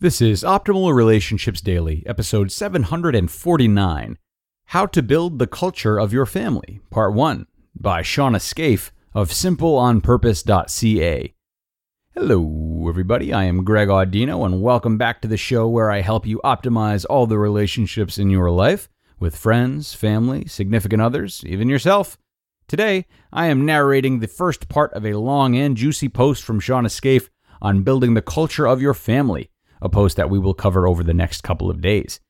This is Optimal Relationships Daily, episode 749 How to Build the Culture of Your Family, Part 1, by Shawna Scafe of SimpleOnPurpose.ca. Hello, everybody. I am Greg Audino, and welcome back to the show where I help you optimize all the relationships in your life with friends, family, significant others, even yourself. Today, I am narrating the first part of a long and juicy post from Shawna Scafe on building the culture of your family a post that we will cover over the next couple of days.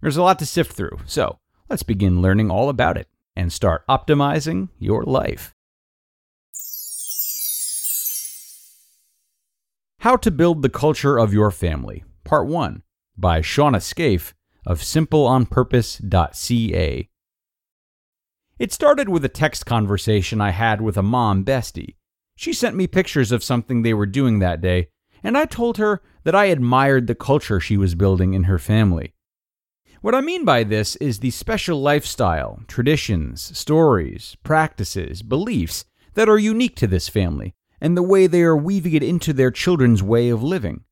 There's a lot to sift through, so let's begin learning all about it and start optimizing your life. How to Build the Culture of Your Family, Part 1, by Shawna Scafe of SimpleOnPurpose.ca. It started with a text conversation I had with a mom bestie. She sent me pictures of something they were doing that day, and I told her that I admired the culture she was building in her family. What I mean by this is the special lifestyle, traditions, stories, practices, beliefs that are unique to this family, and the way they are weaving it into their children's way of living.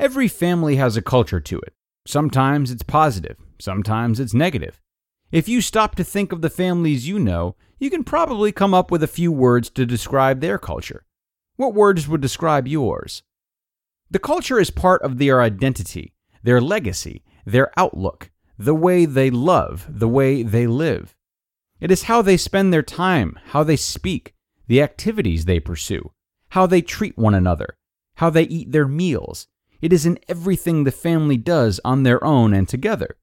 Every family has a culture to it. Sometimes it's positive, sometimes it's negative. If you stop to think of the families you know, you can probably come up with a few words to describe their culture. What words would describe yours? The culture is part of their identity, their legacy, their outlook, the way they love, the way they live. It is how they spend their time, how they speak, the activities they pursue, how they treat one another, how they eat their meals. It is in everything the family does on their own and together.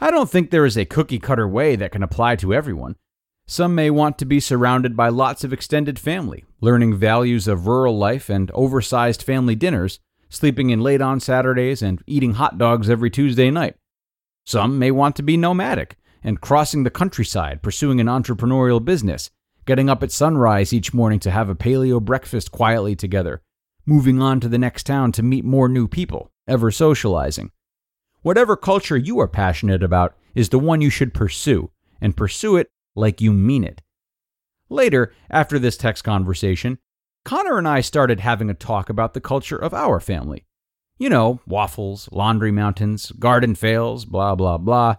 I don't think there is a cookie cutter way that can apply to everyone. Some may want to be surrounded by lots of extended family, learning values of rural life and oversized family dinners, sleeping in late on Saturdays and eating hot dogs every Tuesday night. Some may want to be nomadic and crossing the countryside, pursuing an entrepreneurial business, getting up at sunrise each morning to have a paleo breakfast quietly together, moving on to the next town to meet more new people, ever socializing. Whatever culture you are passionate about is the one you should pursue, and pursue it like you mean it. Later, after this text conversation, Connor and I started having a talk about the culture of our family. You know, waffles, laundry mountains, garden fails, blah, blah, blah.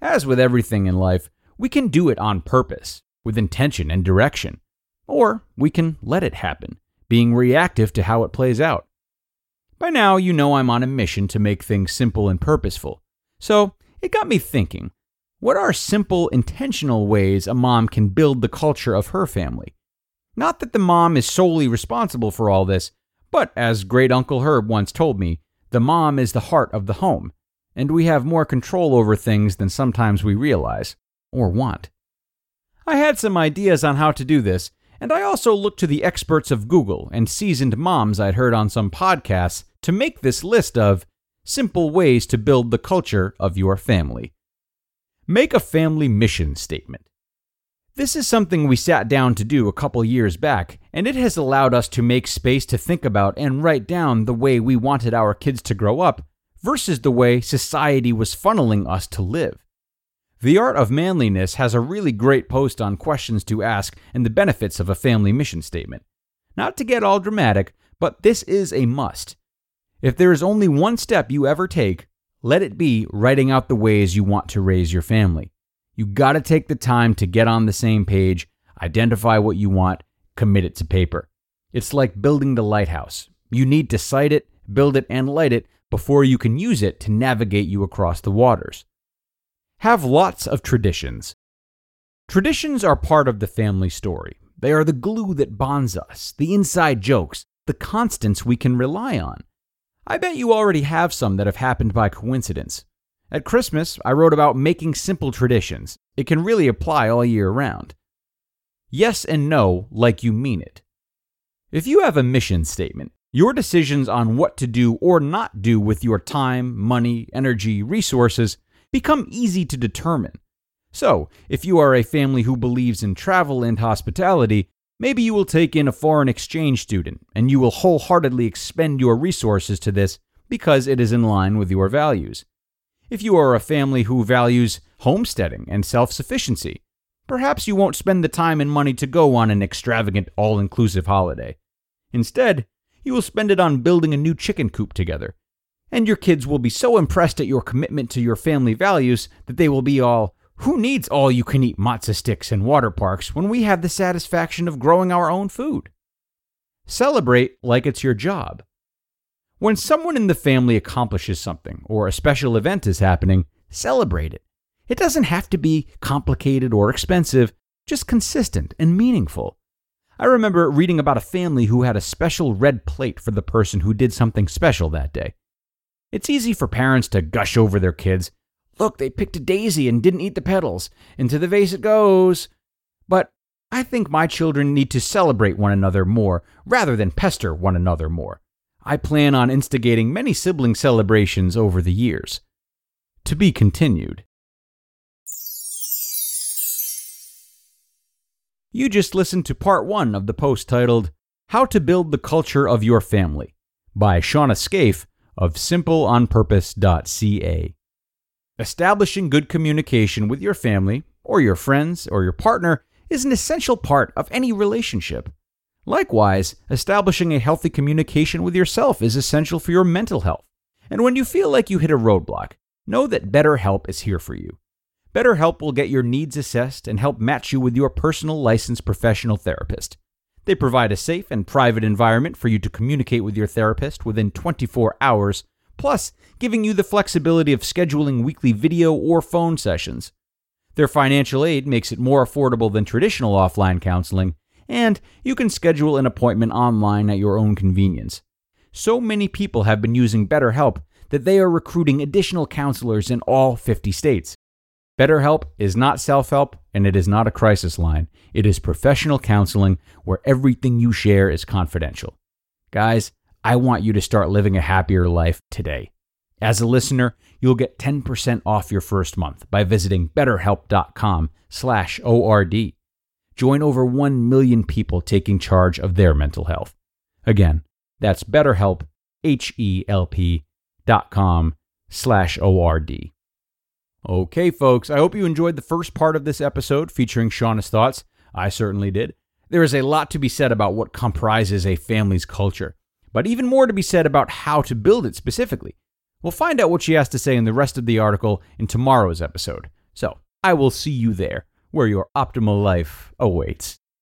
As with everything in life, we can do it on purpose, with intention and direction. Or we can let it happen, being reactive to how it plays out. By now, you know I'm on a mission to make things simple and purposeful. So it got me thinking what are simple, intentional ways a mom can build the culture of her family? Not that the mom is solely responsible for all this, but as great Uncle Herb once told me, the mom is the heart of the home, and we have more control over things than sometimes we realize or want. I had some ideas on how to do this, and I also looked to the experts of Google and seasoned moms I'd heard on some podcasts to make this list of simple ways to build the culture of your family. Make a family mission statement. This is something we sat down to do a couple years back, and it has allowed us to make space to think about and write down the way we wanted our kids to grow up versus the way society was funneling us to live. The Art of Manliness has a really great post on questions to ask and the benefits of a family mission statement. Not to get all dramatic, but this is a must. If there is only one step you ever take, let it be writing out the ways you want to raise your family. You got to take the time to get on the same page, identify what you want, commit it to paper. It's like building the lighthouse. You need to site it, build it, and light it before you can use it to navigate you across the waters. Have lots of traditions. Traditions are part of the family story. They are the glue that bonds us, the inside jokes, the constants we can rely on. I bet you already have some that have happened by coincidence. At Christmas, I wrote about making simple traditions. It can really apply all year round. Yes and no, like you mean it. If you have a mission statement, your decisions on what to do or not do with your time, money, energy, resources become easy to determine. So, if you are a family who believes in travel and hospitality, Maybe you will take in a foreign exchange student and you will wholeheartedly expend your resources to this because it is in line with your values. If you are a family who values homesteading and self sufficiency, perhaps you won't spend the time and money to go on an extravagant, all inclusive holiday. Instead, you will spend it on building a new chicken coop together. And your kids will be so impressed at your commitment to your family values that they will be all, who needs all you can eat matzo sticks and water parks when we have the satisfaction of growing our own food? Celebrate like it's your job. When someone in the family accomplishes something or a special event is happening, celebrate it. It doesn't have to be complicated or expensive, just consistent and meaningful. I remember reading about a family who had a special red plate for the person who did something special that day. It's easy for parents to gush over their kids. Look, they picked a daisy and didn't eat the petals. Into the vase it goes. But I think my children need to celebrate one another more rather than pester one another more. I plan on instigating many sibling celebrations over the years. To be continued. You just listened to part one of the post titled How to Build the Culture of Your Family by Shawna Scafe of simpleonpurpose.ca. Establishing good communication with your family, or your friends, or your partner is an essential part of any relationship. Likewise, establishing a healthy communication with yourself is essential for your mental health. And when you feel like you hit a roadblock, know that BetterHelp is here for you. BetterHelp will get your needs assessed and help match you with your personal licensed professional therapist. They provide a safe and private environment for you to communicate with your therapist within 24 hours, plus giving you the flexibility of scheduling weekly video or phone sessions. Their financial aid makes it more affordable than traditional offline counseling, and you can schedule an appointment online at your own convenience. So many people have been using BetterHelp that they are recruiting additional counselors in all 50 states. BetterHelp is not self help and it is not a crisis line. It is professional counseling where everything you share is confidential. Guys, I want you to start living a happier life today. As a listener, you'll get 10% off your first month by visiting betterhelp.com/ord. Join over 1 million people taking charge of their mental health. Again, that's betterhelp h e l p.com/ord. Okay, folks, I hope you enjoyed the first part of this episode featuring Shawna's thoughts. I certainly did. There is a lot to be said about what comprises a family's culture, but even more to be said about how to build it specifically. We'll find out what she has to say in the rest of the article in tomorrow's episode. So, I will see you there, where your optimal life awaits.